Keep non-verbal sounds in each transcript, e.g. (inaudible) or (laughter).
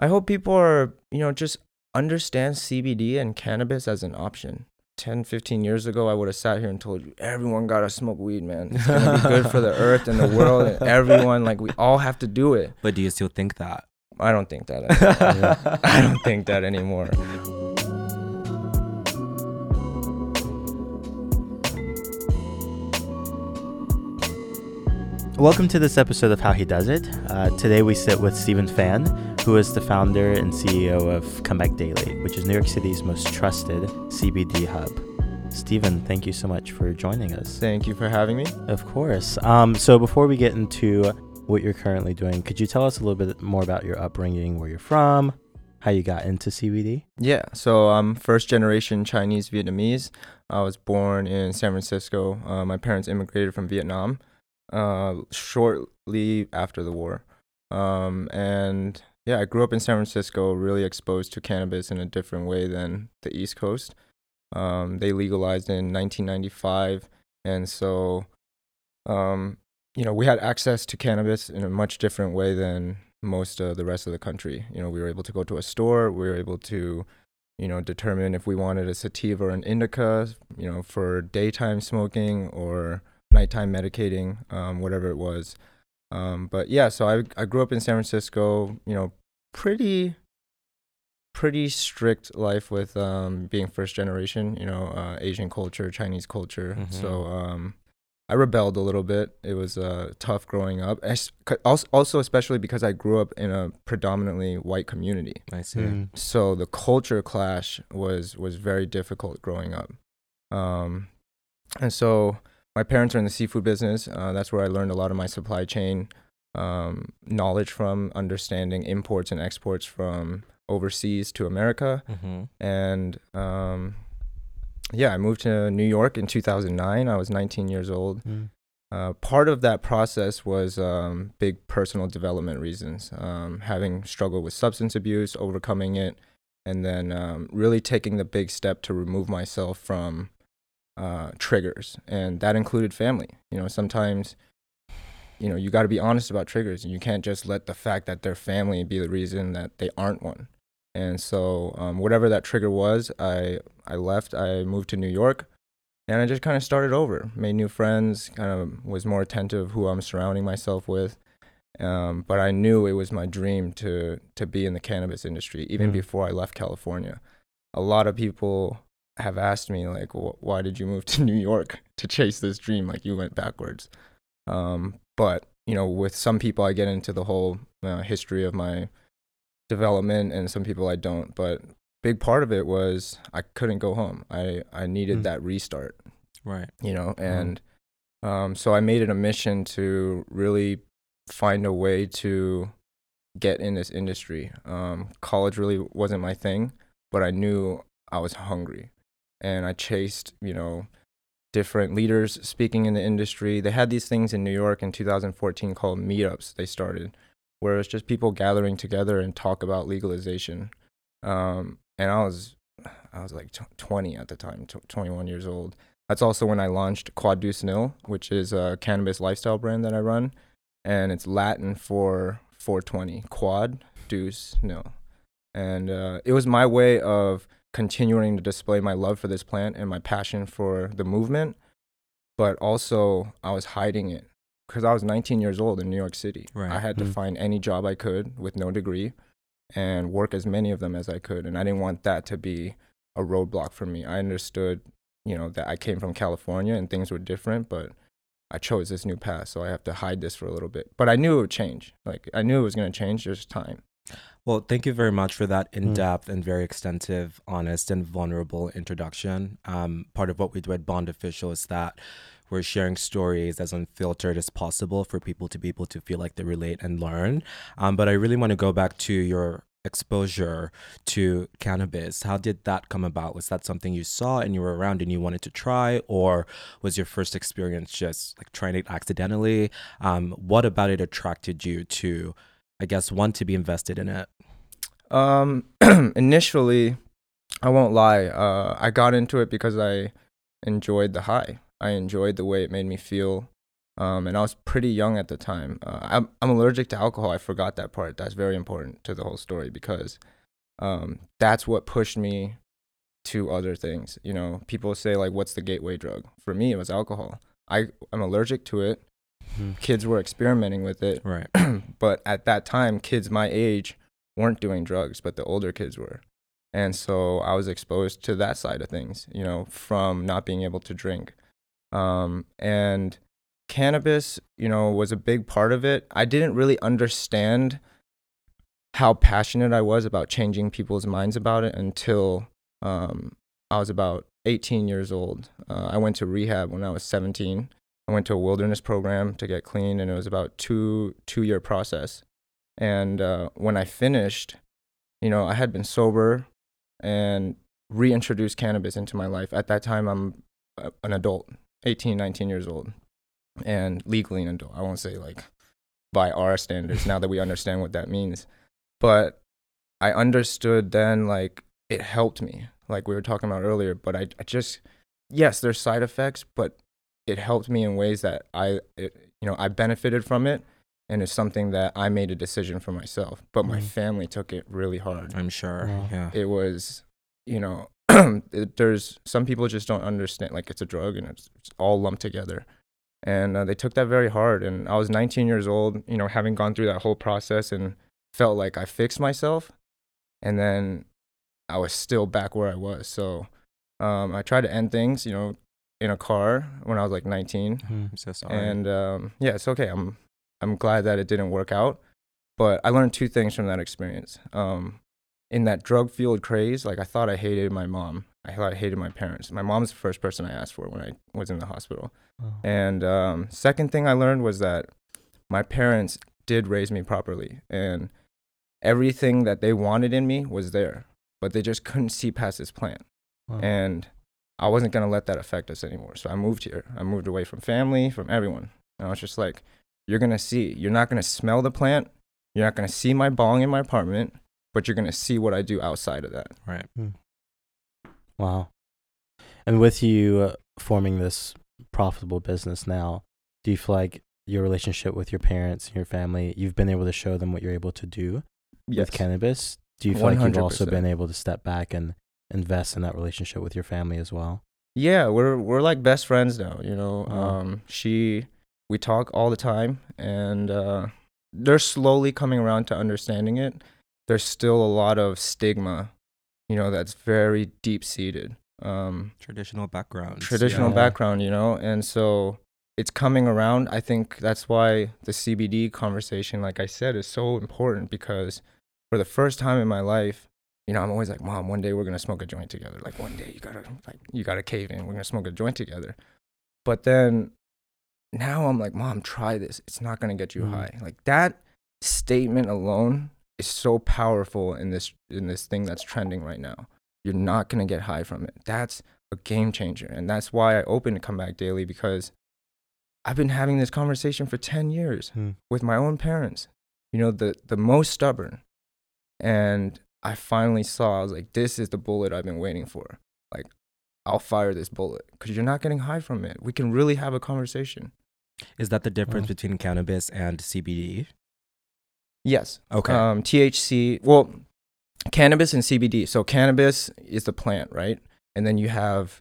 I hope people are, you know, just understand CBD and cannabis as an option. 10, 15 years ago, I would have sat here and told you everyone got to smoke weed, man. It's going to be good for the (laughs) earth and the world and everyone. Like, we all have to do it. But do you still think that? I don't think that. Anymore. (laughs) I don't think that anymore. Welcome to this episode of How He Does It. Uh, today we sit with Stephen Phan, who is the founder and CEO of Comeback Daily, which is New York City's most trusted CBD hub. Stephen, thank you so much for joining us. Thank you for having me. Of course. Um, so before we get into what you're currently doing, could you tell us a little bit more about your upbringing, where you're from, how you got into CBD? Yeah, so I'm first generation Chinese Vietnamese. I was born in San Francisco. Uh, my parents immigrated from Vietnam uh, shortly after the war. Um, and yeah, I grew up in San Francisco, really exposed to cannabis in a different way than the East Coast. Um, they legalized in 1995, and so, um, you know, we had access to cannabis in a much different way than most of the rest of the country. You know, we were able to go to a store, we were able to, you know, determine if we wanted a sativa or an indica, you know, for daytime smoking or nighttime medicating, um, whatever it was. Um, but yeah, so I I grew up in San Francisco. You know, pretty pretty strict life with um, being first generation. You know, uh, Asian culture, Chinese culture. Mhm. So um, I rebelled a little bit. It was uh, tough growing up. Es- Also, also, especially because I grew up in a predominantly white community. I see. Mm. So the culture clash was was very difficult growing up. Um, and so my parents are in the seafood business. Uh, that's where I learned a lot of my supply chain um, knowledge from, understanding imports and exports from overseas to America. Mm-hmm. And um, yeah, I moved to New York in 2009. I was 19 years old. Mm. Uh, part of that process was um, big personal development reasons, um, having struggled with substance abuse, overcoming it, and then um, really taking the big step to remove myself from uh, triggers, and that included family. You know, sometimes, you know, you got to be honest about triggers, and you can't just let the fact that they're family be the reason that they aren't one. And so, um, whatever that trigger was, I I left. I moved to New York and I just kind of started over, made new friends, kind of was more attentive who I'm surrounding myself with. Um, but I knew it was my dream to to be in the cannabis industry even Mm. before I left California. A lot of people have asked me like, "Why did you move to (laughs) New York to chase this dream? Like you went backwards." Um, but you know, with some people, I get into the whole uh, history of my development, and some people I don't. But big part of it was I couldn't go home. I I needed Mm. that restart Right. you know and um, so i made it a mission to really find a way to get in this industry um, college really wasn't my thing but i knew i was hungry and i chased you know different leaders speaking in the industry they had these things in new york in 2014 called meetups they started where it's just people gathering together and talk about legalization um, and i was i was like 20 at the time 21 years old that's also when I launched Quad Deuce Nil, which is a cannabis lifestyle brand that I run. And it's Latin for 420, Quad Deuce Nil. And uh, it was my way of continuing to display my love for this plant and my passion for the movement. But also, I was hiding it because I was 19 years old in New York City. Right. I had to Mm. find any job I could with no degree and work as many of them as I could. And I didn't want that to be a roadblock for me. I understood you know that I came from California and things were different, but I chose this new path, so I have to hide this for a little bit. But I knew it would change. Like I knew it was going to change. Just time. Well, thank you very much for that Mm. in depth and very extensive, honest, and vulnerable introduction. Um, part of what we do at Bond Official is that we're sharing stories as unfiltered as possible for people to be able to feel like they relate and learn. Um, but I really want to go back to your exposure to cannabis. How did that come about? Was that something you saw and you were around and you wanted to try, or was your first experience just like trying it accidentally? Um, what about it attracted you to, I guess, want to be invested in it? Um, (clears throat) initially, I won't lie. Uh, I got into it because I enjoyed the high. I enjoyed the way it made me feel. um, and I was pretty young at the time. Uh, I'm I'm allergic to alcohol. I forgot that part. That's very important to the whole story because um, that's what pushed me to other things. You know, people say like, "What's the gateway drug?" For me, it was alcohol. I I'm allergic to it. Mhm. Kids were experimenting with it, Right. (clears throat) but at that time, kids my age weren't doing drugs, but the older kids were. And so I was exposed to that side of things, you know, from not being able to drink. Um, and cannabis, you know, was a big part of it. I didn't really understand how passionate I was about changing people's minds about it until um, I was about 18 years old. Uh, I went to rehab when I was 17. I went to a wilderness program to get clean, and it was about two two year process. And uh, when I finished, you know, I had been sober and reintroduced cannabis into my life. At that time, I'm an adult, 18, 19 years old, and legally an adult. I won't say like by our standards now that we understand what that means. But I understood then, like, it helped me, like we were talking about earlier. But I, I just, yes, there's side effects, but it helped me in ways that I, it, you know, I benefited from it. And it's something that I made a decision for myself, but my Mm. family took it really hard I'm sure. Wow. Yeah. it was you know (clears throat) it, there's some people just don't understand like it's a drug and it's, it's all lumped together and uh, they took that very hard and i was 19 years old you know having gone through that whole process and felt like i fixed myself and then i was still back where i was so um, i tried to end things you know in a car when i was like 19 Mhm. I'm so sorry. and um, yeah, it's okay. I'm I'm glad that it didn't work out, but I learned two things from that experience. Um, in that drug fueled craze, like I thought I hated my mom. I thought I hated my parents. My mom's the first person I asked for when I was in the hospital. Oh. And um, second thing I learned was that my parents did raise me properly, and everything that they wanted in me was there, but they just couldn't see past this plant Wow. and I wasn't gonna let that affect us anymore. So I moved here. I moved away from family, from everyone. And I was just like, "You're gonna see. You're not gonna smell the plant. You're not gonna see my bong in my apartment, but you're gonna see what I do outside of that." right. Wow. And with you uh, forming this profitable business now, do you feel like your relationship with your parents and your family, you've been able to show them what you're able to do with cannabis? Do you feel like you've also been able to step back and invest in that relationship with your family as well? Yeah, we're we're like best friends now. You know, Wow. um, she we talk all the time, and uh, they're slowly coming around to understanding it. There's still a lot of stigma, you know, that's very deep seated. Um, Traditional background. traditional Yeah. background, you know, and so it's coming around. I think that's why the CBD conversation, like I said, is so important because for the first time in my life, you know, I'm always like, Mom, one day we're gonna smoke a joint together. Like one day you gotta like you gotta cave in. We're gonna smoke a joint together. But then now I'm like, Mom, try this. It's not gonna get you Mhm. high. Like that statement alone is so powerful in this in this thing that's trending right now. You're not gonna get high from it. That's a game changer. And that's why I opened Comeback Daily because I've been having this conversation for 10 years Hmm. with my own parents, you know, the, the most stubborn. And I finally saw, I was like, this is the bullet I've been waiting for. Like, I'll fire this bullet because you're not getting high from it. We can really have a conversation. Is that the difference Wow. between cannabis and CBD? Yes. Okay. Um, THC, well, cannabis and CBD. So cannabis is the plant, right? And then you have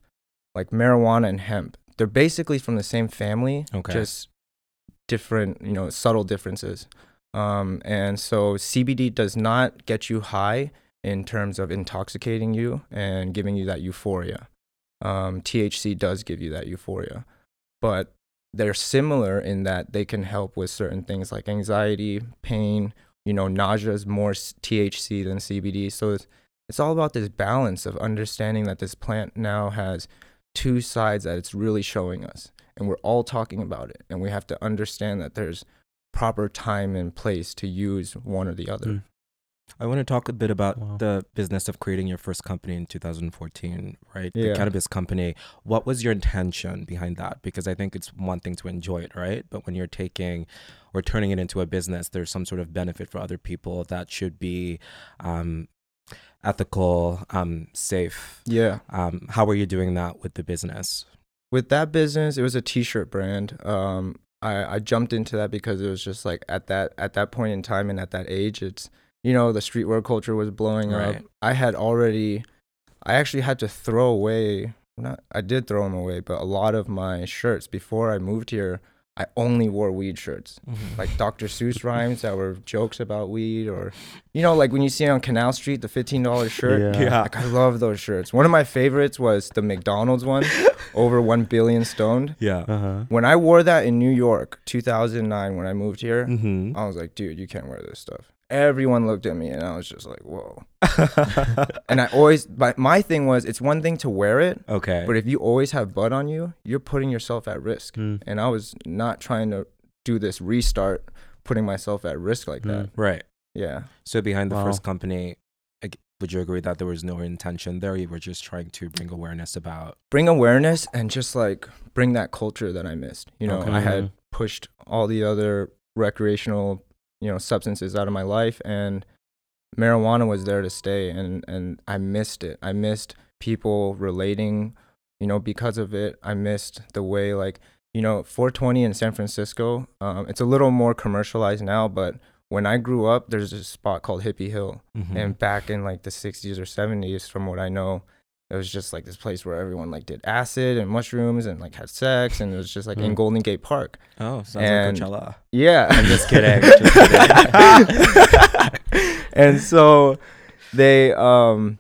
like marijuana and hemp. They're basically from the same family, Okay. just different, you know, subtle differences. Um, and so CBD does not get you high in terms of intoxicating you and giving you that euphoria. Um, THC does give you that euphoria, but they're similar in that they can help with certain things like anxiety, pain, you know, nausea is more THC than CBD. So it's, it's all about this balance of understanding that this plant now has two sides that it's really showing us. And we're all talking about it. And we have to understand that there's proper time and place to use one or the other. Mm. I want to talk a bit about Wow. the business of creating your first company in 2014, right? The cannabis company. What was your intention behind that? Because I think it's one thing to enjoy it, right? But when you're taking or turning it into a business, there's some sort of benefit for other people that should be um, ethical, um, safe. Yeah. Um, how are you doing that with the business? With that business, it was a t shirt brand. Um, I, I jumped into that because it was just like at that at that point in time and at that age, it's you know the streetwear culture was blowing Right. up. I had already, I actually had to throw away. Not I did throw them away, but a lot of my shirts before I moved here, I only wore weed shirts, like Dr. Seuss rhymes that were jokes about weed, or you know, like when you see on Canal Street the fifteen dollars shirt. Yeah. yeah. Like I love those shirts. One of my favorites was the McDonald's one, (laughs) over one billion stoned. Yeah. Uh huh. When I wore that in New York, 2009, when I moved here, Mm-hmm. I was like, dude, you can't wear this stuff. Everyone looked at me and I was just like, whoa. (laughs) And I always, my, my thing was, it's one thing to wear it, okay. but if you always have bud on you, you're putting yourself at risk. Mm. And I was not trying to do this restart, putting myself at risk like that. right. Yeah. So behind the Wow. first company, would you agree that there was no intention there? You were just trying to bring awareness about. Bring awareness and just like bring that culture that I missed. You know, Okay. I had Mhm. pushed all the other recreational, you know, substances out of my life and marijuana was there to stay and and I missed it. I missed people relating, you know, because of it. I missed the way like, you know, 420 in San Francisco, um, it's a little more commercialized now, but when I grew up, there's a spot called Hippie Hill. Mhm. And back in like the 60s or 70s, from what I know, it was just like this place where everyone like did acid and mushrooms and like had sex. And it was just like in Mm. Golden Gate Park. oh, sounds and- like Coachella. Yeah. I'm just (laughs) kidding. Just and so they, um,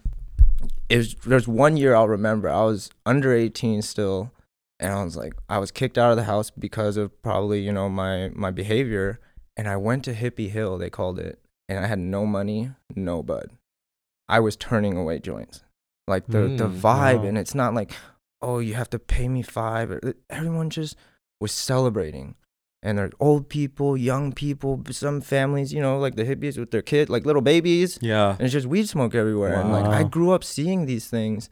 it was, there's one year I'll remember. I was under 18 still. And I was like, I was kicked out of the house because of probably, you know, my, my behavior. And I went to Hippie Hill, they called it. And I had no money, no bud. I was turning away joints. Like the, the Mm, vibe. wow. And it's not like, oh, you have to pay me five. Everyone just was celebrating. And there's old people, young people, some families, you know, like the hippies with their kid, like little babies. yeah. And it's just weed smoke everywhere. And like I grew up seeing these things.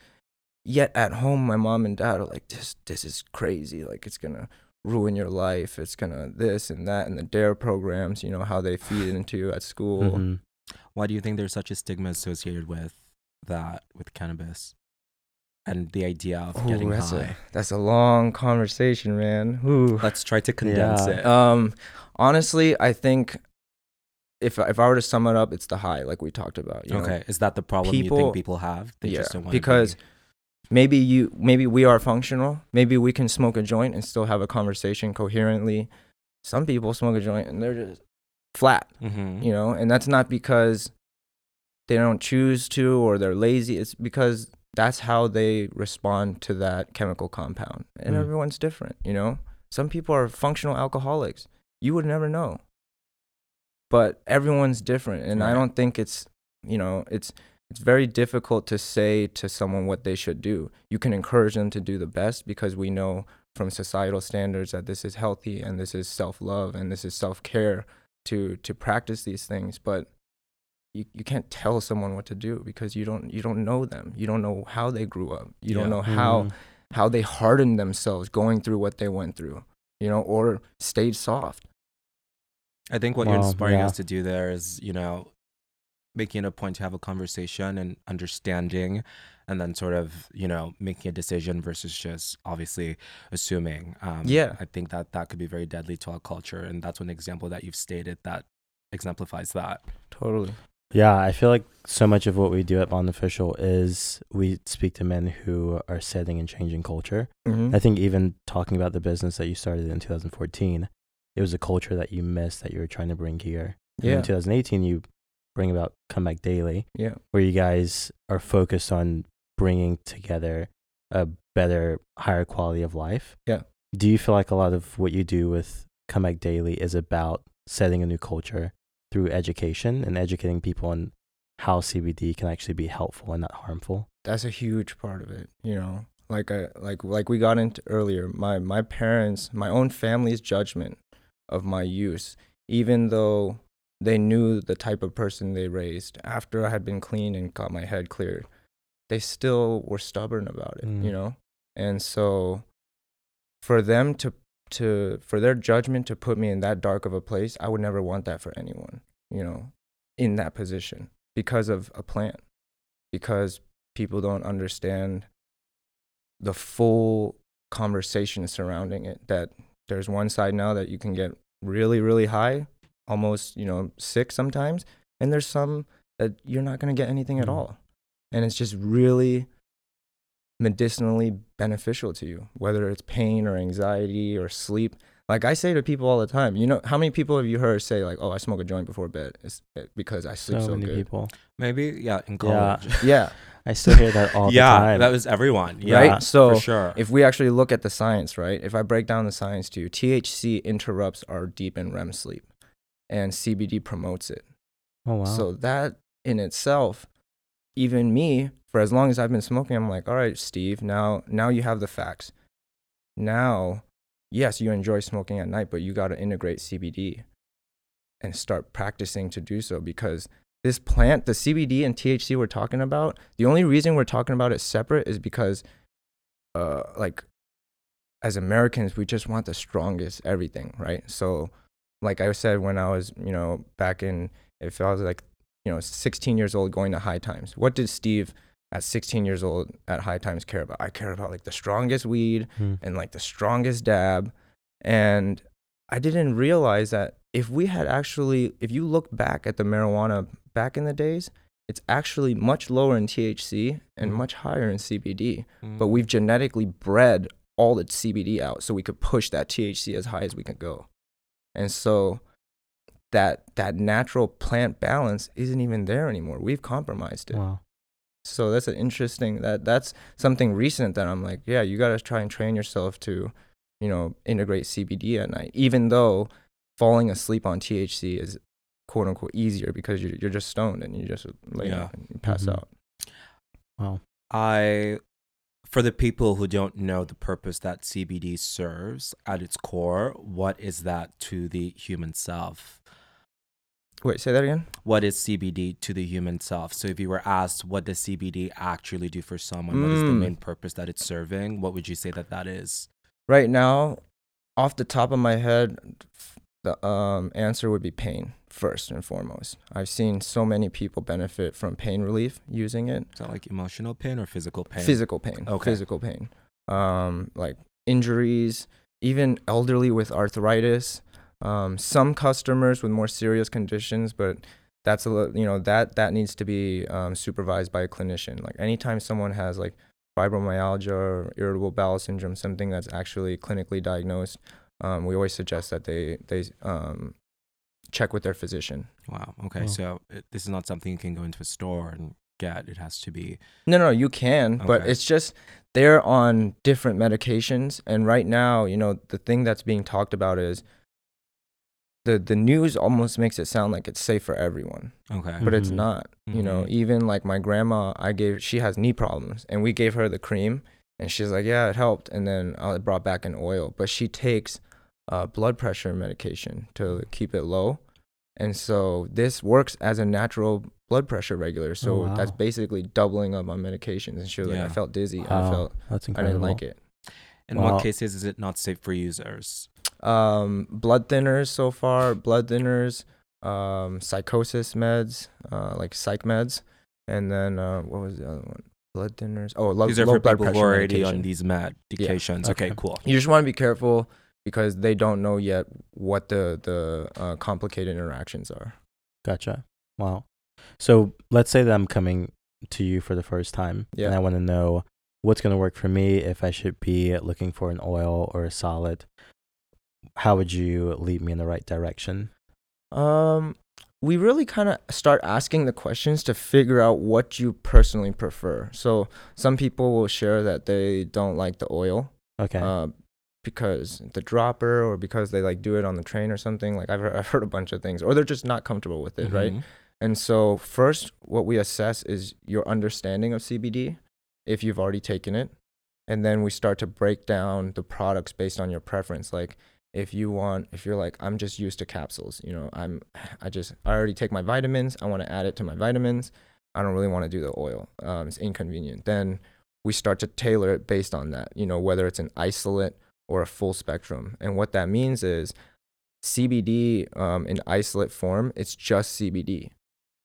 Yet at home, my mom and dad are like, "This, this is crazy. Like it's gonna ruin your life. It's gonna this and that." And the Dare programs, you know, how they feed into you at school. Mhm. Why do you think there's such a stigma associated with that, with cannabis, and the idea of Ooh, getting that's high? a that's a long conversation, man. Ooh. Let's try to condense Yeah. it. Um, honestly, I think if if I were to sum it up, it's the high, like we talked about. You know? okay, is that the problem you people- think people have? They yeah, just don't want because maybe you maybe we are functional maybe we can smoke a joint and still have a conversation coherently some people smoke a joint and they're just flat hmm you know and that's not because they don't choose to or they're lazy it's because that's how they respond to that chemical compound. And Mm. everyone's different you know? Some people are functional alcoholics. You would never know. But everyone's different and i don't think it's you know it's it's very difficult to say to someone what they should do. You can encourage them to do the best because we know from societal standards that this is healthy and this is self-love and this is self-care to to practice these things. But you, you can't tell someone what to do because you don't you don't know them you don't know how they grew up you don't know how Mhm. how they hardened themselves going through what they went through you know or stayed soft I think what you're inspiring yeah. us to do there is, you know, making it a point to have a conversation and understanding and then sort of, you know, making a decision versus just obviously assuming. Um, Yeah. I think that that could be very deadly to our culture. And that's one example that you've stated that exemplifies that. totally Yeah, I feel like so much of what we do at Bond Official is we speak to men who are setting and changing culture. mm-hmm. I think even talking about the business that you started in 2014, it was a culture that you missed that you were trying to bring here. And yeah In 2018, you bring about Comeback Daily, yeah where you guys are focused on bringing together a better, higher quality of life. Yeah. Do you feel like a lot of what you do with Comeback Daily is about setting a new culture through education and educating people on how CBD can actually be helpful and not harmful? that's a huge part of it you know like I, like like we got into earlier my my parents my own family's judgment of my use even though they knew the type of person they raised after i had been clean and got my head cleared they still were stubborn about it Mm. you know and so for them to to for their judgment to put me in that dark of a place i would never want that for anyone you know in that position because of a plant because people don't understand the full conversation surrounding it that there's one side now that you can get really, really high, almost, you know, sick sometimes. And there's some that you're not going to get anything at Mhm. all. And it's just really medicinally beneficial to you, whether it's pain or anxiety or sleep. Like I say to people all the time, you know, how many people have you heard say like, "Oh, I smoke a joint before bed it's because I sleep So, so, many good." people. Maybe yeah, in Yeah. college. (laughs) Yeah, I still hear that all yeah, the time. Yeah, that was everyone. Yeah, right. So for sure. if we actually look at the science, right? If I break down the science to you, THC interrupts our deep and REM sleep, and CBD promotes it. oh wow. So that in itself, even me, for as long as I've been smoking, I'm like, all right, Steve, now now you have the facts. Now, yes, you enjoy smoking at night, but you got to integrate CBD and start practicing to do so because this plant, the CBD and THC we're talking about, the only reason we're talking about it separate is because, uh, like, as Americans, we just want the strongest everything, right? So, like I said when I was, you know, back in, if I was like, you know, 16 years old going to high times, what did Steve at 16 years old at high times care about? I care about like the strongest weed Hmm. and like the strongest dab. And I didn't realize that if we had actually, if you look back at the marijuana back in the days, it's actually much lower in THC and Mhm. much higher in CBD. Mm. But we've genetically bred all the CBD out so we could push that THC as high as we can go. And so that that natural plant balance isn't even there anymore. We've compromised it. Wow. So that's an interesting that that's something recent that I'm like, yeah, you got to try and train yourself to, you know, integrate CBD at night, even though falling asleep on THC is quote unquote easier because you're you're just stoned and you just lay Yeah. down and you pass Mhm. out. Wow. I, for the people who don't know the purpose that CBD serves at its core, what is that to the human self? Wait, say that again. What is CBD to the human self? So, if you were asked what does CBD actually do for someone, what is the Mm. main purpose that it's serving? What would you say that that is? Right now, off the top of my head, the um, answer would be pain first and foremost. I've seen so many people benefit from pain relief using it. Is that like emotional pain or physical pain? Physical pain. Okay. Physical pain. Um, like injuries, even elderly with arthritis. Um, some customers with more serious conditions, but that's a li- you know that that needs to be um, supervised by a clinician. Like anytime someone has like fibromyalgia or irritable bowel syndrome, something that's actually clinically diagnosed, um, we always suggest that they they um, check with their physician. Wow. Okay. Oh. So, it, this is not something you can go into a store and get. It has to be. No, no, you can, but it's just they're on different medications, and right now, you know, the thing that's being talked about is the the news almost makes it sound like it's safe for everyone, Okay. but it's Mhm. not. You know, Mhm. even like my grandma, I gave she has knee problems, and we gave her the cream, and she's like, yeah, it helped, and then I brought back an oil, but she takes uh, blood pressure medication to keep it low. And so this works as a natural blood pressure regulator. So Oh, that's basically doubling up on medications. And she was like, I felt dizzy. I felt That's incredible. I didn't like it. In Wow. what cases is it not safe for users? Um, blood thinners so far, blood thinners, um, psychosis meds, uh, like psych meds, and then uh, what was the other one? Blood thinners. Oh, low, These are low for blood people who pressure are already medication. on these medications. Okay. Okay. Cool. You just want to be careful because they don't know yet what the the uh, complicated interactions are. Gotcha. Wow. So let's say that I'm coming to you for the first time, Yeah. and I want to know what's going to work for me. If I should be looking for an oil or a solid, how would you lead me in the right direction? Um, we really kind of start asking the questions to figure out what you personally prefer. So some people will share that they don't like the oil, Okay. uh, because the dropper or because they like do it on the train or something. Like I've heard, I've heard a bunch of things, or they're just not comfortable with it, right? Mhm. And so first, what we assess is your understanding of CBD, if you've already taken it, and then we start to break down the products based on your preference. Like if you want, if you're like, I'm just used to capsules, you know, I'm, I just, I already take my vitamins. I want to add it to my vitamins. I don't really want to do the oil. Um, it's inconvenient. Then we start to tailor it based on that. You know, whether it's an isolate or a full spectrum. And what that means is CBD um, in isolate form, it's just CBD.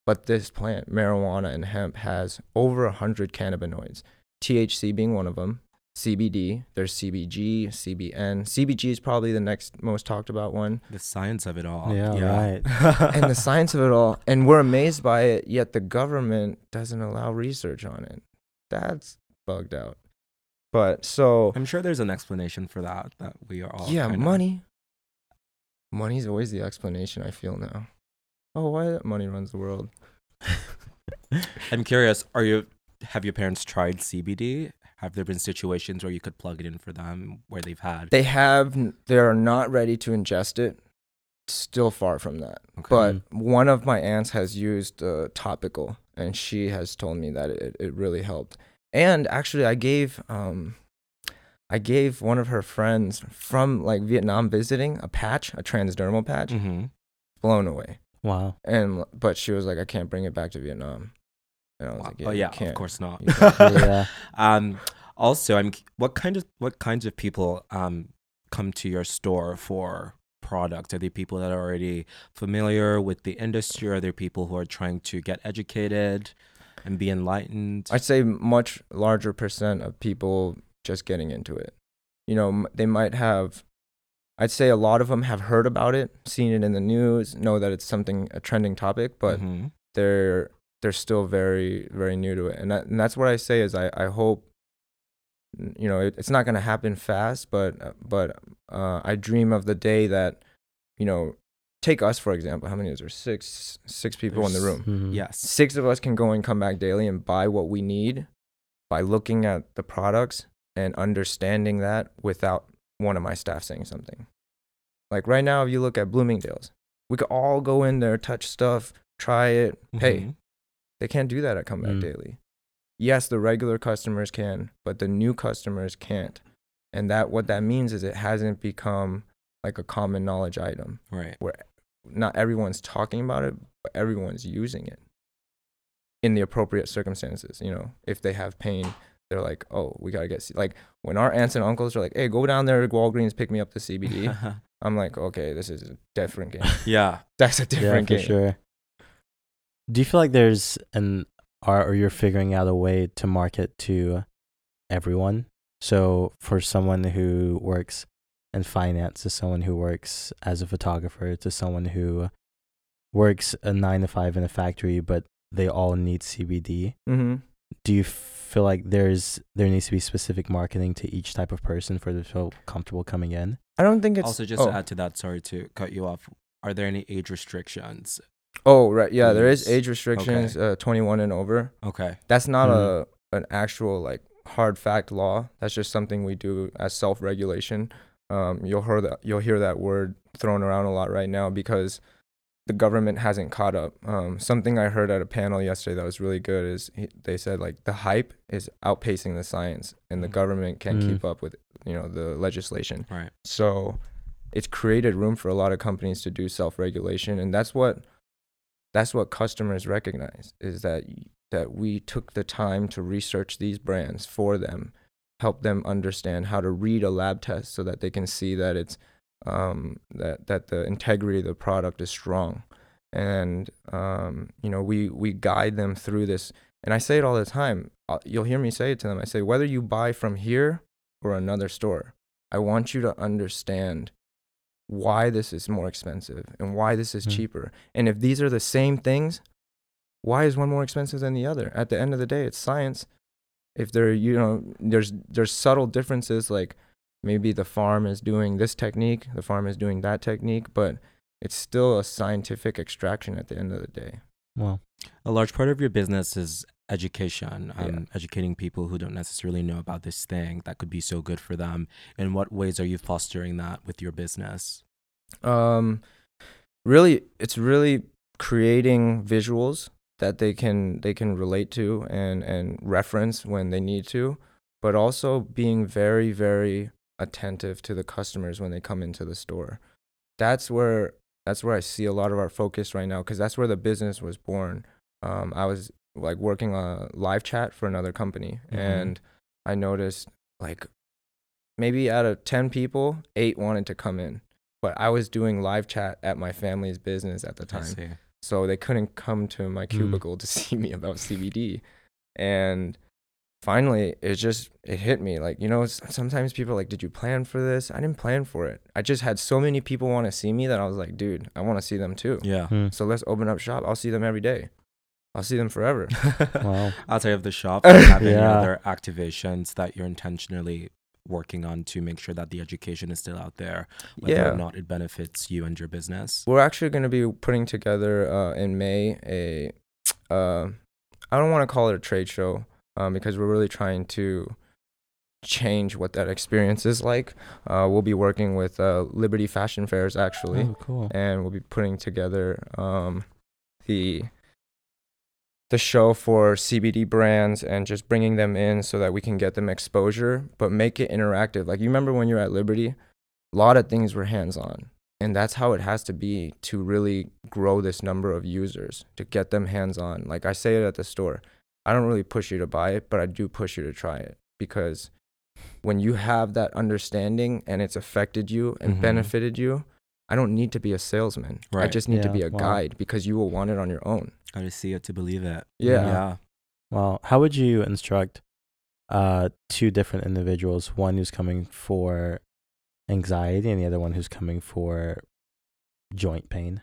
But this plant, marijuana and hemp, has over 100 cannabinoids, THC being one of them, CBD. There's CBG, CBN. CBG is probably the next most talked about one, The science of it all. Yeah, right. (laughs) and the science of it all. And we're amazed by it. Yet the government doesn't allow research on it. That's bugged out. But so I'm sure there's an explanation for that that we are all yeah, kinda- money. Money's always the explanation. I feel now. Oh, why money runs the world? (laughs) I'm curious. Are you? Have your parents tried CBD? Have there been situations where you could plug it in for them where they've had? They have. They are not ready to ingest it. Still far from that. Okay. But one of my aunts has used uh, topical, and she has told me that it, it really helped. And actually, I gave um, I gave one of her friends from like Vietnam visiting a patch, a transdermal patch, hmm blown away. Wow. And but she was like, I can't bring it back to Vietnam. And I was Wow. like, oh yeah, can't. of course not. Yeah. (laughs) um, also, I'm. What kind of what kinds of people um come to your store for products? Are they people that are already familiar with the industry? Are there people who are trying to get educated and be enlightened? I'd say much larger percent of people just getting into it. You know, they might have. I'd say a lot of them have heard about it, seen it in the news, know that it's something a trending topic, but Mhm. they're they're still very very new to it, and that, and that's what I say is I I hope. You know, it, it's not going to happen fast, but uh, but uh, I dream of the day that, you know, take us for example. How many is there? Six six people in the There's- room Mhm. yes. six of us can go and come back daily and buy what we need by looking at the products and understanding that without one of my staff saying something. Like right now, if you look at Bloomingdale's, we could all go in there, touch stuff, try it, pay. Mhm. They can't do that at Comeback Mm. Daily. Yes, the regular customers can, but the new customers can't. And that what that means is it hasn't become like a common knowledge item Right. Where not everyone's talking about it, but everyone's using it in the appropriate circumstances. You know, if they have pain, they're like, oh, we gotta get C-. like when our aunts and uncles are like, hey, go down there to Walgreens, pick me up the CBD. (laughs) I'm like, okay, this is a different game. yeah. (laughs) That's a Yeah, different for game. sure. Do you feel like there's an art or you're figuring out a way to market to everyone? So for someone who works in finance, to someone who works as a photographer, to someone who works a nine to five in a factory, but they all need CBD. Mm-hmm. Do you feel like there's there needs to be specific marketing to each type of person for them to feel comfortable coming in? I don't think it's Also, just oh, to add to that, sorry to cut you off. Are there any age restrictions? Oh right, yeah, there is age restrictions, uh, 21 and over. Okay. That's not Mhm. a an actual like hard fact law. That's just something we do as self regulation. Um, you'll hear that you'll hear that word thrown around a lot right now because the government hasn't caught up. Um, something I heard at a panel yesterday that was really good is he, they said like the hype is outpacing the science, and the Mhm. government can't Mm. keep up with you know the legislation. Right. So it's created room for a lot of companies to do self-regulation and that's what that's what customers recognize is that that we took the time to research these brands for them, help them understand how to read a lab test so that they can see that it's um, that that the integrity of the product is strong, and um, you know we we guide them through this. And I say it all the time. Uh, You'll hear me say it to them. I say whether you buy from here or another store, I want you to understand why this is more expensive and why this is Mm. cheaper. And if these are the same things, why is one more expensive than the other? At the end of the day, it's science. If there, you know, there's there's subtle differences like maybe the farm is doing this technique, the farm is doing that technique, but it's still a scientific extraction at the end of the day. Well, A large part of your business is education, Yeah. um, educating people who don't necessarily know about this thing that could be so good for them. In what ways are you fostering that with your business? um really it's really creating visuals that they can they can relate to and and reference when they need to but also being very very attentive to the customers when they come into the store that's where that's where i see a lot of our focus right now because that's where the business was born um, i was like working on live chat for another company Mhm. and i noticed like maybe out of 10 people 8 wanted to come in but I was doing live chat at my family's business at the time. So they couldn't come to my Mm. cubicle to (laughs) see me about CBD. And finally it just it hit me like you know s- sometimes people are like did you plan for this i didn't plan for it i just had so many people want to see me that i was like dude i want to see them too Yeah. Hmm. so let's open up shop i'll see them every day i'll see them forever (laughs) Wow. Outside of the shop, (laughs) do you Yeah. other activations that you're intentionally working on to make sure that the education is still out there, whether Yeah. or not it benefits you and your business? we're actually going to be putting together uh, in may a uh, i don't want to call it a trade show um, because we're really trying to change what that experience is like uh, we'll be working with uh, liberty fashion fairs actually Oh, cool. and we'll be putting together um, the the show for CBD brands and just bringing them in so that we can get them exposure, but make it interactive. Like you remember when you were at Liberty, a lot of things were hands on, and that's how it has to be to really grow this number of users to get them hands on. Like I say it at the store, I don't really push you to buy it, but I do push you to try it because when you have that understanding and it's affected you and Mhm. benefited you, I don't need to be a salesman. Right. I just need to be a wow. guide because you will want it on your own. I just see it to believe it. Yeah. Yeah. Well, how would you instruct uh, two different individuals? One who's coming for anxiety, and the other one who's coming for joint pain.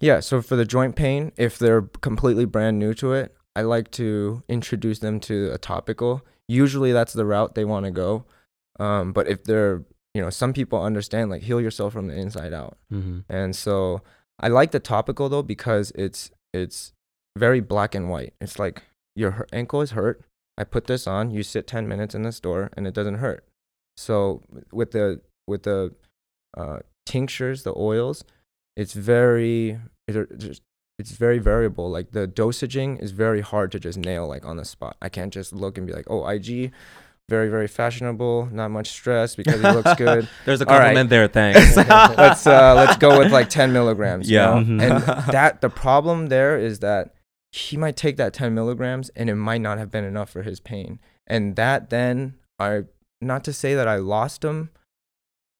Yeah, so for the joint pain, if they're completely brand new to it, I like to introduce them to a topical. Usually that's the route they want to go. Um, but if they're, you know, some people understand like heal yourself from the inside out. Mm-hmm. And so I like the topical though because it's it's very black and white. It's like your ankle is hurt. I put this on. You sit 10 minutes in the store and it doesn't hurt. So with the with the uh, tinctures, the oils, it's very it, it's very variable. Like the dosaging is very hard to just nail like on the spot. I can't just look and be like, oh, IG, very very fashionable, not much stress because he looks good. (laughs) There's a All right. compliment there. Thanks. (laughs) let's uh, let's go with like 10 milligrams. you Yeah. know? Mhm. and (laughs) that the problem there is that he might take that 10 milligrams and it might not have been enough for his pain. And that then I not to say that I lost him,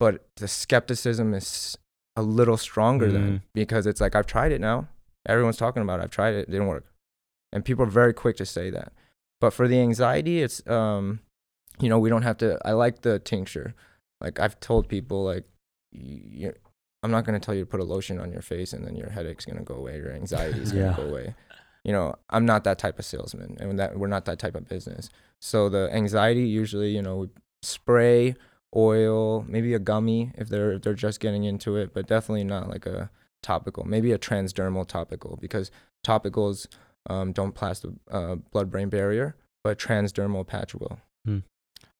but the skepticism is a little stronger Mhm. then because it's like I've tried it now. Everyone's talking about it. I've tried it. It didn't work. And people are very quick to say that. But for the anxiety, it's um you know, we don't have to I like the tincture. Like I've told people like you, I'm not going to tell you to put a lotion on your face and then your headache's going to go away, your anxiety's Yeah. to go away. You know, I'm not that type of salesman and that we're not that type of business. So the anxiety usually, you know, we spray, oil, maybe a gummy if they're if they're just getting into it, but definitely not like a topical. Maybe a transdermal topical because topicals um, don't pass the uh, blood-brain barrier, but transdermal patch will.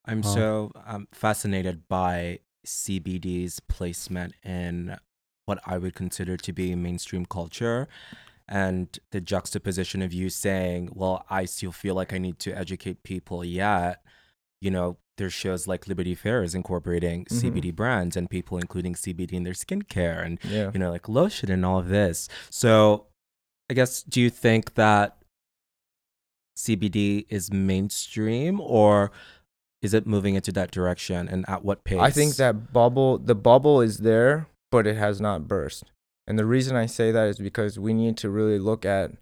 I'm Oh. so um, fascinated by CBD's placement in what I would consider to be mainstream culture and the juxtaposition of you saying, well, I still feel like I need to educate people, yet, you know, there's shows like Liberty Fair is incorporating Mhm. CBD brands and people including CBD in their skincare and Yeah. you know, like lotion and all of this. So, I guess, do you think that CBD is mainstream or is it moving into that direction and at what pace? I think that bubble, the bubble is there, but it has not burst. And the reason I say that is because we need to really look at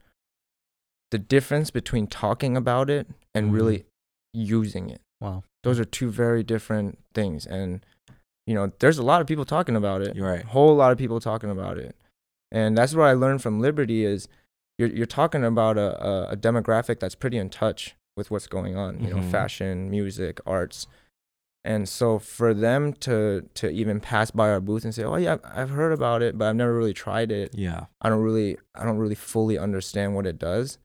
the difference between talking about it and Mhm. really using it. Wow. Those are two very different things. And, you know, there's a lot of people talking about it. you're right. A whole lot of people talking about it. And that's what I learned from Liberty is you're, you're talking about a, a, a demographic that's pretty in touch with what's going on, you know, Mhm. fashion, music, arts. And so for them to to even pass by our booth and say, "Oh yeah, I've heard about it, but I've never really tried it. Yeah. I don't really I don't really fully understand what it does."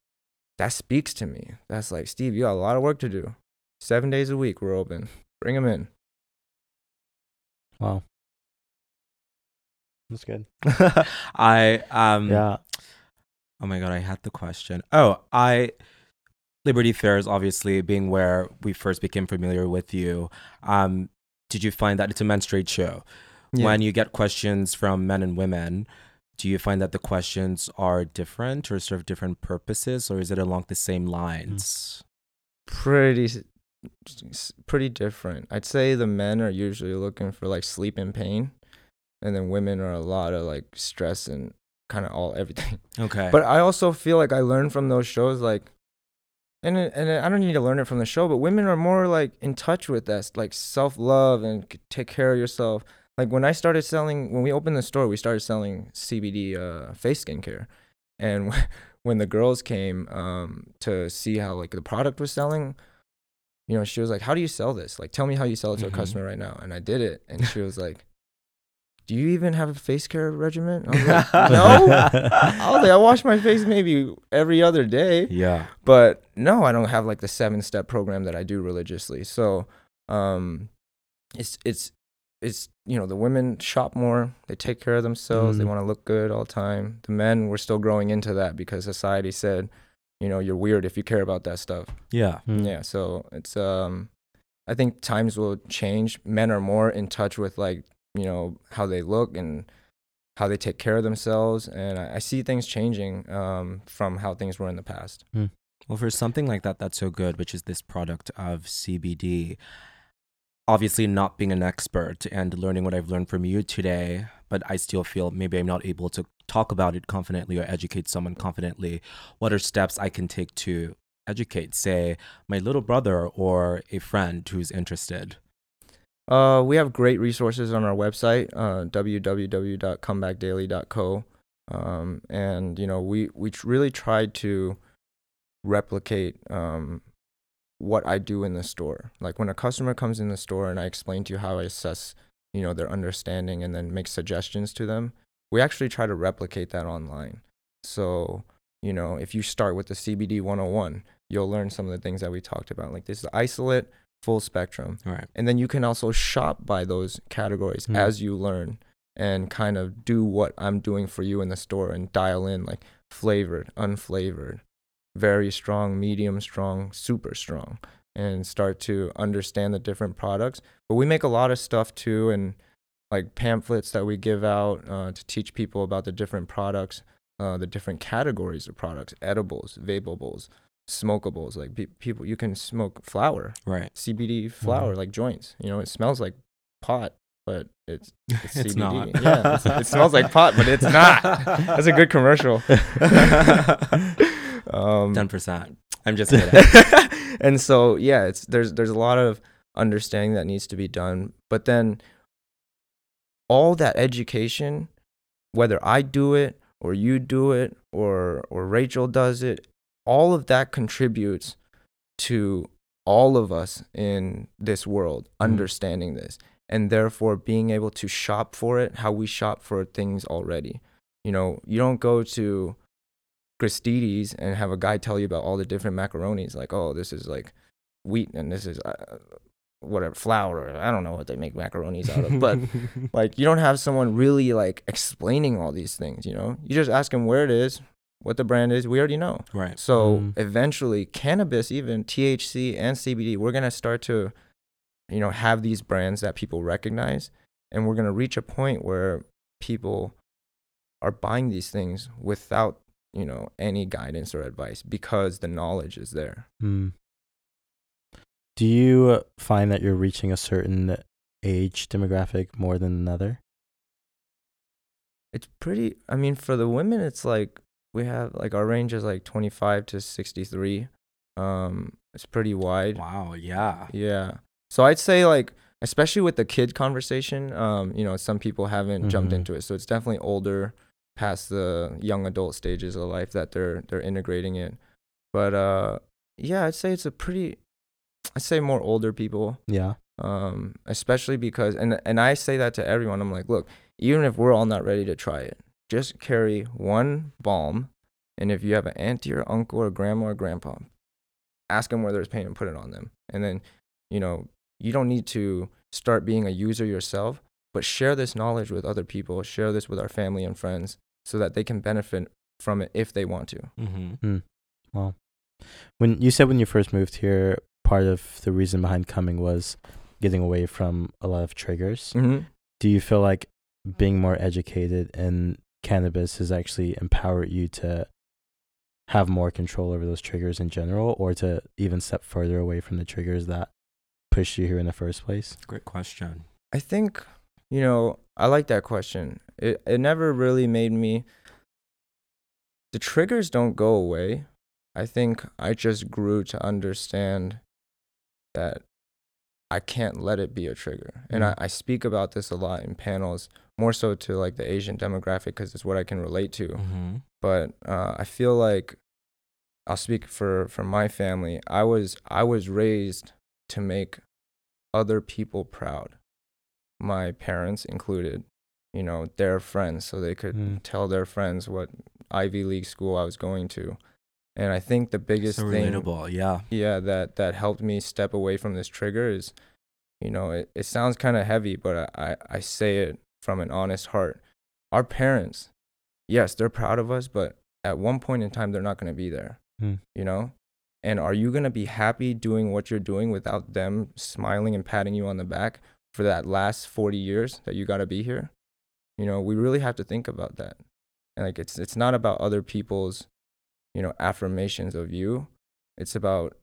That speaks to me. That's like, "Steve, you got a lot of work to do. 7 days a week we're open. Bring them in." Wow. That's good. (laughs) I um yeah. Oh my god, I had the question. Oh, I Liberty Fairs obviously being where we first became familiar with you. Um did you find that it's a men's trade show? When you get questions from men and women, do you find that the questions are different or serve different purposes or is it along the same lines? pretty s- s- pretty different. I'd say the men are usually looking for like sleep and pain, and then women are a lot of like stress and kind of all everything. Okay. But I also feel like I learned from those shows like and and I don't need to learn it from the show, but women are more like in touch with that, like self love and take care of yourself. Like when I started selling, when we opened the store, we started selling CBD uh, face skincare, and (laughs) when the girls came um, to see how like the product was selling, you know, she was like, "How do you sell this? Like, tell me how you sell it to Mhm. a customer right now." And I did it, and she was like. Do you even have a face care regimen? I was like, (laughs) no. (laughs) I was like, I wash my face maybe every other day Yeah. but no i don't have like the seven step program that i do religiously so um it's it's it's you know the women shop more they take care of themselves they Mhm. want to look good all the time the men we're still growing into that because society said you know you're weird if you care about that stuff Yeah. Mm. yeah so it's um i think times will change men are more in touch with like you know how they look and how they take care of themselves and i, I see things changing um from how things were in the past Well, for something like that, that's so good, which is this product of CBD. Obviously, not being an expert and learning what I've learned from you today, but I still feel maybe I'm not able to talk about it confidently or educate someone confidently. What are steps I can take to educate, say, my little brother or a friend who's interested? Uh, we have great resources on our website, uh, www.comebackdaily.co. Um, and you know, we we really tried to replicate um, what I do in the store. Like when a customer comes in the store and I explain to you how I assess, you know, their understanding and then make suggestions to them, we actually try to replicate that online. So, you know, if you start with the CBD 101, you'll learn some of the things that we talked about. Like this is isolate, full spectrum Right. and then you can also shop by those categories Hmm. as you learn and kind of do what I'm doing for you in the store and dial in like flavored, unflavored, very strong, medium strong, super strong, and start to understand the different products. But we make a lot of stuff too, and like pamphlets that we give out uh, to teach people about the different products, uh, the different categories of products, edibles, vapables, smokables. Like pe- people, you can smoke flower, Right. CBD flower, Mhm. like joints. You know, it smells like pot, but it's, (laughs) it's, It's CBD. not. Yeah, it's- it smells like pot, but it's not. (laughs) That's a good commercial. (laughs) um, 10%. I'm just kidding. and so yeah, it's there's there's a lot of understanding that needs to be done, but then all that education, whether I do it or you do it or or Rachel does it, all of that contributes to all of us in this world understanding this and therefore being able to shop for it how we shop for things already. You know, you don't go to Gristedes and have a guy tell you about all the different macaronis, like, oh, this is like wheat and this is uh, whatever flour. I don't know what they make macaronis out of, but (laughs) like you don't have someone really like explaining all these things. You know, you just ask them where it is, what the brand is. We already know. right. So Mm. eventually, cannabis, even THC and CBD, we're gonna start to, you know, have these brands that people recognize, and we're gonna reach a point where people are buying these things without, you know, any guidance or advice because the knowledge is there. Mm. Do you find that you're reaching a certain age demographic more than another? It's pretty. I mean, for the women, it's like we have like our range is like 25 to 63. Um, it's pretty wide. Wow. Yeah. Yeah. So I'd say like especially with the kid conversation, um, you know, some people haven't jumped Mhm. into it. So it's definitely older past the young adult stages of life that they're they're integrating it. But uh yeah, I'd say it's a pretty I'd say more older people. Yeah. Um, especially because and and I say that to everyone. I'm like, look, even if we're all not ready to try it, just carry one balm and if you have an auntie or uncle or grandma or grandpa, ask them where there's pain and put it on them. And then, you know, you don't need to start being a user yourself, but share this knowledge with other people, share this with our family and friends so that they can benefit from it if they want to. Mm-hmm. When you said when you first moved here, part of the reason behind coming was getting away from a lot of triggers. Mm-hmm. Do you feel like being more educated in cannabis has actually empowered you to have more control over those triggers in general or to even step further away from the triggers that pushed you here in the first place? Great question. I think, you know, I like that question. It it never really made me the triggers don't go away, I think I just grew to understand that I can't let it be a trigger. And I, Mm. I speak about this a lot in panels, more so to like the Asian demographic because it's what I can relate to. Mm-hmm. But uh, I feel like I'll speak for for my family. I was I was raised to make other people proud, my parents included. You know, their friends, so they could Mm. tell their friends what Ivy League school I was going to. And I think the biggest So thing relatable. Yeah. yeah that that helped me step away from this trigger is you know it, it sounds kind of heavy but I, I i say it from an honest heart our parents yes they're proud of us but at one point in time they're not going to be there Mm. you know and are you going to be happy doing what you're doing without them smiling and patting you on the back for that last 40 years that you got to be here you know we really have to think about that and like it's it's not about other people's you know affirmations of you. It's about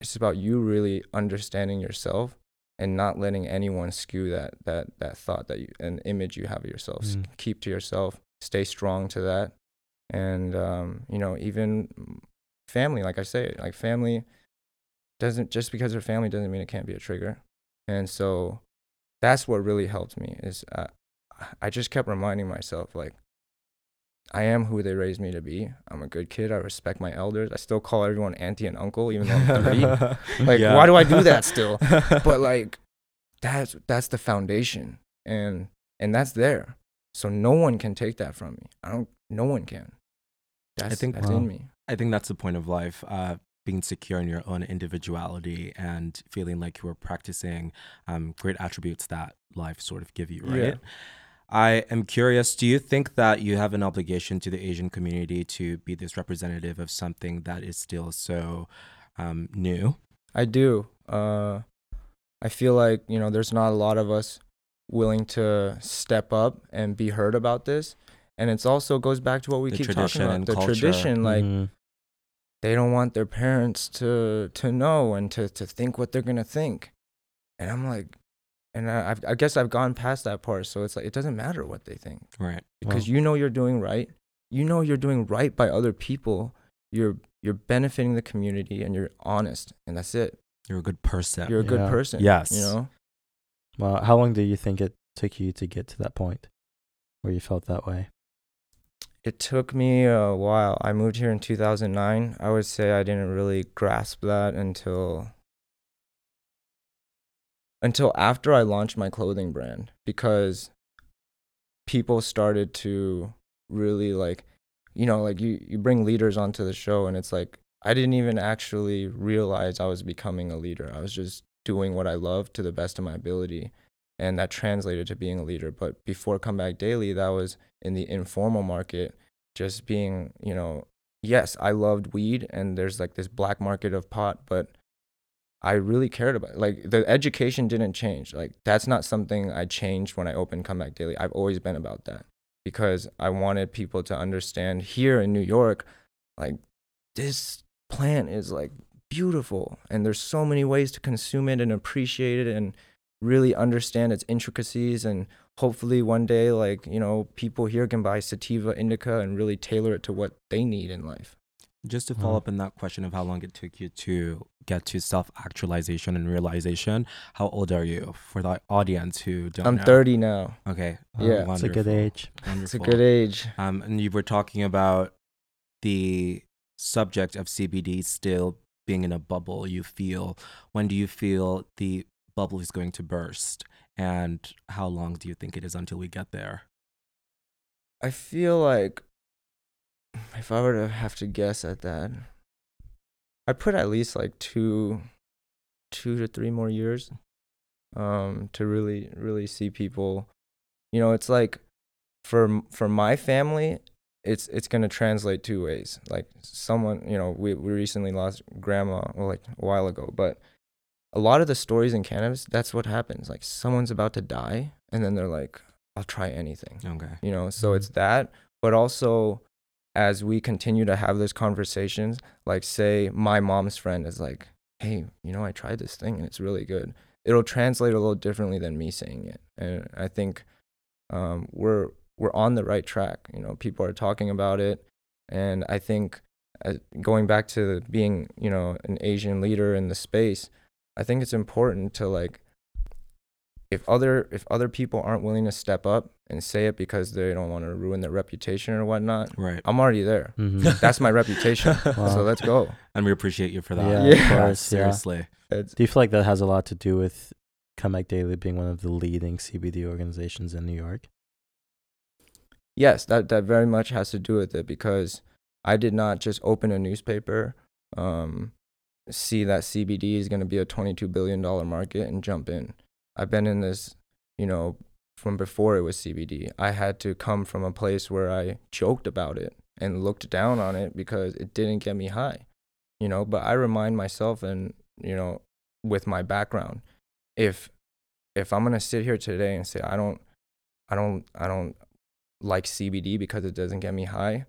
it's about you really understanding yourself and not letting anyone skew that that that thought that you an image you have of yourself. Mm. keep to yourself stay strong to that. And um you know even family like i say like family doesn't just because they're family doesn't mean it can't be a trigger. And so that's what really helped me is uh, i just kept reminding myself like I am who they raised me to be. I'm a good kid. I respect my elders. I still call everyone auntie and uncle, even though I'm 30. (laughs) like, Yeah. why do I do that (laughs) still? But like, that's that's the foundation, and and that's there. So no one can take that from me. I don't. No one can. That's, think- that's Wow. in me. I think that's the point of life. Uh, being secure in your own individuality and feeling like you are practicing um, great attributes that life sort of give you, right? Yeah. I am curious, do you think that you have an obligation to the Asian community to be this representative of something that is still so um, new? I do. Uh, I feel like you know, there's not a lot of us willing to step up and be heard about this, and it's also goes back to what we The keep talking about. and the culture. tradition, like Mm. they don't want their parents to to know and to to think what they're gonna think, and I'm like, and I I've, I guess I've gone past that part, so it's like it doesn't matter what they think Right. because Wow. you know you're doing right. You know you're doing right by other people. You're you're benefiting the community and you're honest, and that's it. You're a good person. You're a good Yeah. person. Yes. You know. Well, how long do you think it took you to get to that point where you felt that way? It took me a while. I moved here in 2009. I would say I didn't really grasp that until until after I launched my clothing brand because people started to really like you know like you you bring leaders onto the show and it's like I didn't even actually realize I was becoming a leader. I was just doing what I love to the best of my ability and that translated to being a leader. But before Comeback Daily, that was in the informal market, just being, you know, yes, I loved weed and there's like this black market of pot, but I really cared about. Like the education didn't change. Like that's not something I changed when I opened Comeback Daily. I've always been about that because I wanted people to understand here in New York, like this plant is like beautiful and there's so many ways to consume it and appreciate it and really understand its intricacies and hopefully one day like you know people here can buy sativa indica and really tailor it to what they need in life Just to follow Wow. up on that question of how long it took you to get to self actualization and realization, how old are you for the audience who don't i'm know? 30 now Okay. Oh, Yeah. it's a good wonderful, age. it's a good age Um, and you were talking about the subject of CBD still being in a bubble. You feel when do you feel the bubble is going to burst, and how long do you think it is until we get there? i feel like if i were to have to guess at that I'd put at least like two two to three more years um to really really see people you know it's like for for my family it's it's going to translate two ways like someone you know we we recently lost grandma well, like a while ago but a lot of the stories in cannabis that's what happens like someone's about to die and then they're like i'll try anything Okay. you know so Mhm. it's that but also as we continue to have those conversations like say my mom's friend is like hey you know i tried this thing and it's really good. It'll translate a little differently than me saying it. And i think um, we're we're on the right track you know people are talking about it. And i think uh, going back to being you know an Asian leader in the space, I think it's important to like if other if other people aren't willing to step up and say it because they don't want to ruin their reputation or whatnot, Right. I'm already there. Mhm. (laughs) That's my reputation. (laughs) Wow. So let's go. And we appreciate you for that. Yeah, of Yeah. course, seriously. It's, Do you feel like that has a lot to do with Comeback Daily being one of the leading CBD organizations in New York? yes, that that very much has to do with it because I did not just open a newspaper, um, see that CBD is going to be a 22 billion dollar market and jump in. I've been in this, you know, from before it was CBD. I had to come from a place where I joked about it and looked down on it because it didn't get me high, you know. But I remind myself, and you know, with my background, if if I'm gonna sit here today and say I don't, I don't, I don't like CBD because it doesn't get me high,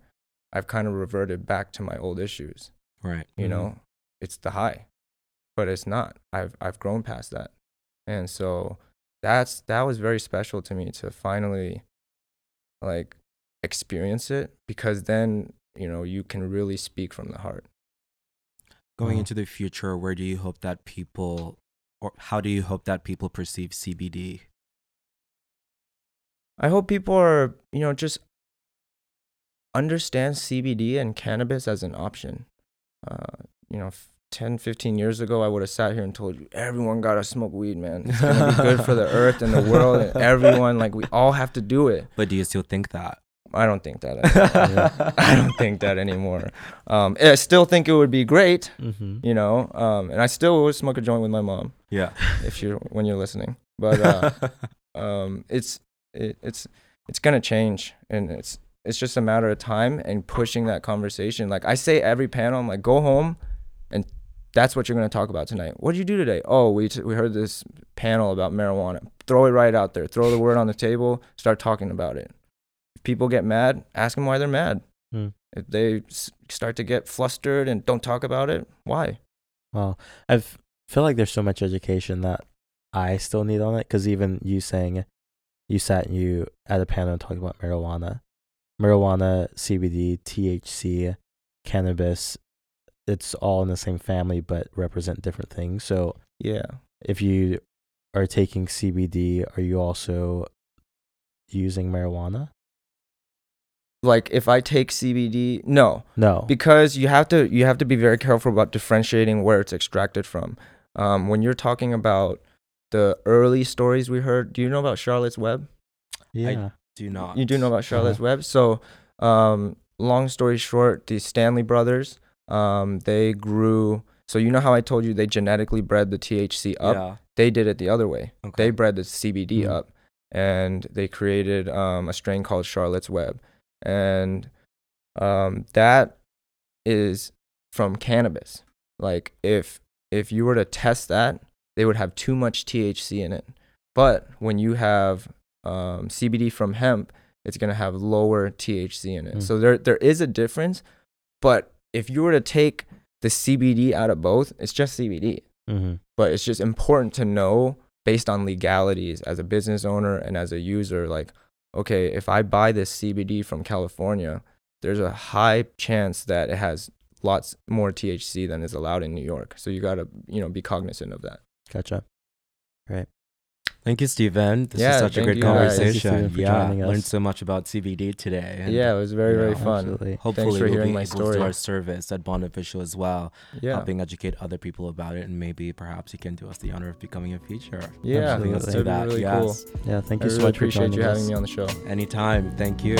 I've kind of reverted back to my old issues. Right. You Mhm. know, it's the high, but it's not. I've I've grown past that, and so that's that was very special to me to finally like experience it because then you know you can really speak from the heart. Going into the future, where do you hope that people, or how do you hope that people perceive CBD? I hope people are, you know, just understand CBD and cannabis as an option. Uh, you know, f- 10, 15 years ago, I would have sat here and told you, everyone got to smoke weed, man. It's going to be good for the earth and the world and (laughs) everyone. Like, we all have to do it. But do you still think that? I don't think that. Anymore. I don't (laughs) think that anymore. Um, I still think it would be great, Mm-hmm. you know, um, and I still would smoke a joint with my mom Yeah. (laughs) if you're when you're listening. But uh, um, it's it, it's it's gonna change, and it's it's just a matter of time and pushing that conversation. Like I say every panel, I'm like, go home, and that's what you're gonna talk about tonight. What did you do today? Oh, we t- we heard this panel about marijuana. Throw it right out there. Throw the word on the table. Start talking about it. If people get mad, ask them why they're mad. Hmm. If they s- start to get flustered and don't talk about it, why? Well, I feel like there's so much education that I still need on it because even you saying you sat and you at a panel talking about marijuana, marijuana, CBD, THC, cannabis, it's all in the same family but represent different things. So Yeah. if you are taking CBD, are you also using marijuana? Like if I take CBD, no. No. because you have to you have to be very careful about differentiating where it's extracted from. Um, when you're talking about the early stories we heard, do you know about Charlotte's Web? yeah. do not. You do know about Charlotte's Web. So, um, long story short, the Stanley brothers, um, they grew. So you know how I told you they genetically bred the THC up. Yeah. They did it the other way. Okay. They bred the CBD Mhm. up, and they created um, a strain called Charlotte's Web, and um, that is from cannabis. Like if if you were to test that, they would have too much THC in it. But when you have um, CBD from hemp, it's gonna have lower THC in it. Mm. So there there is a difference. But if you were to take the CBD out of both, it's just CBD Mm-hmm. but it's just important to know based on legalities as a business owner and as a user like okay if i buy this cbd from california there's a high chance that it has lots more thc than is allowed in new york so you got to you know be cognizant of that Gotcha. Thank you, Stephen. This Yeah, was such a great you guys. Thank you, conversation. For yeah, joining us. learned so much about CBD today. and yeah it was very very Yeah, fun Absolutely. Hopefully, for we'll hearing be my able story. to our service at Bond Official as well, yeah helping educate other people about it, and maybe perhaps you can do us the honor of becoming a feature. yeah Absolutely. let's do that. really yes. cool Yeah. Thank i you so really much for appreciate joining you us. having me on the show Anytime. Thank you.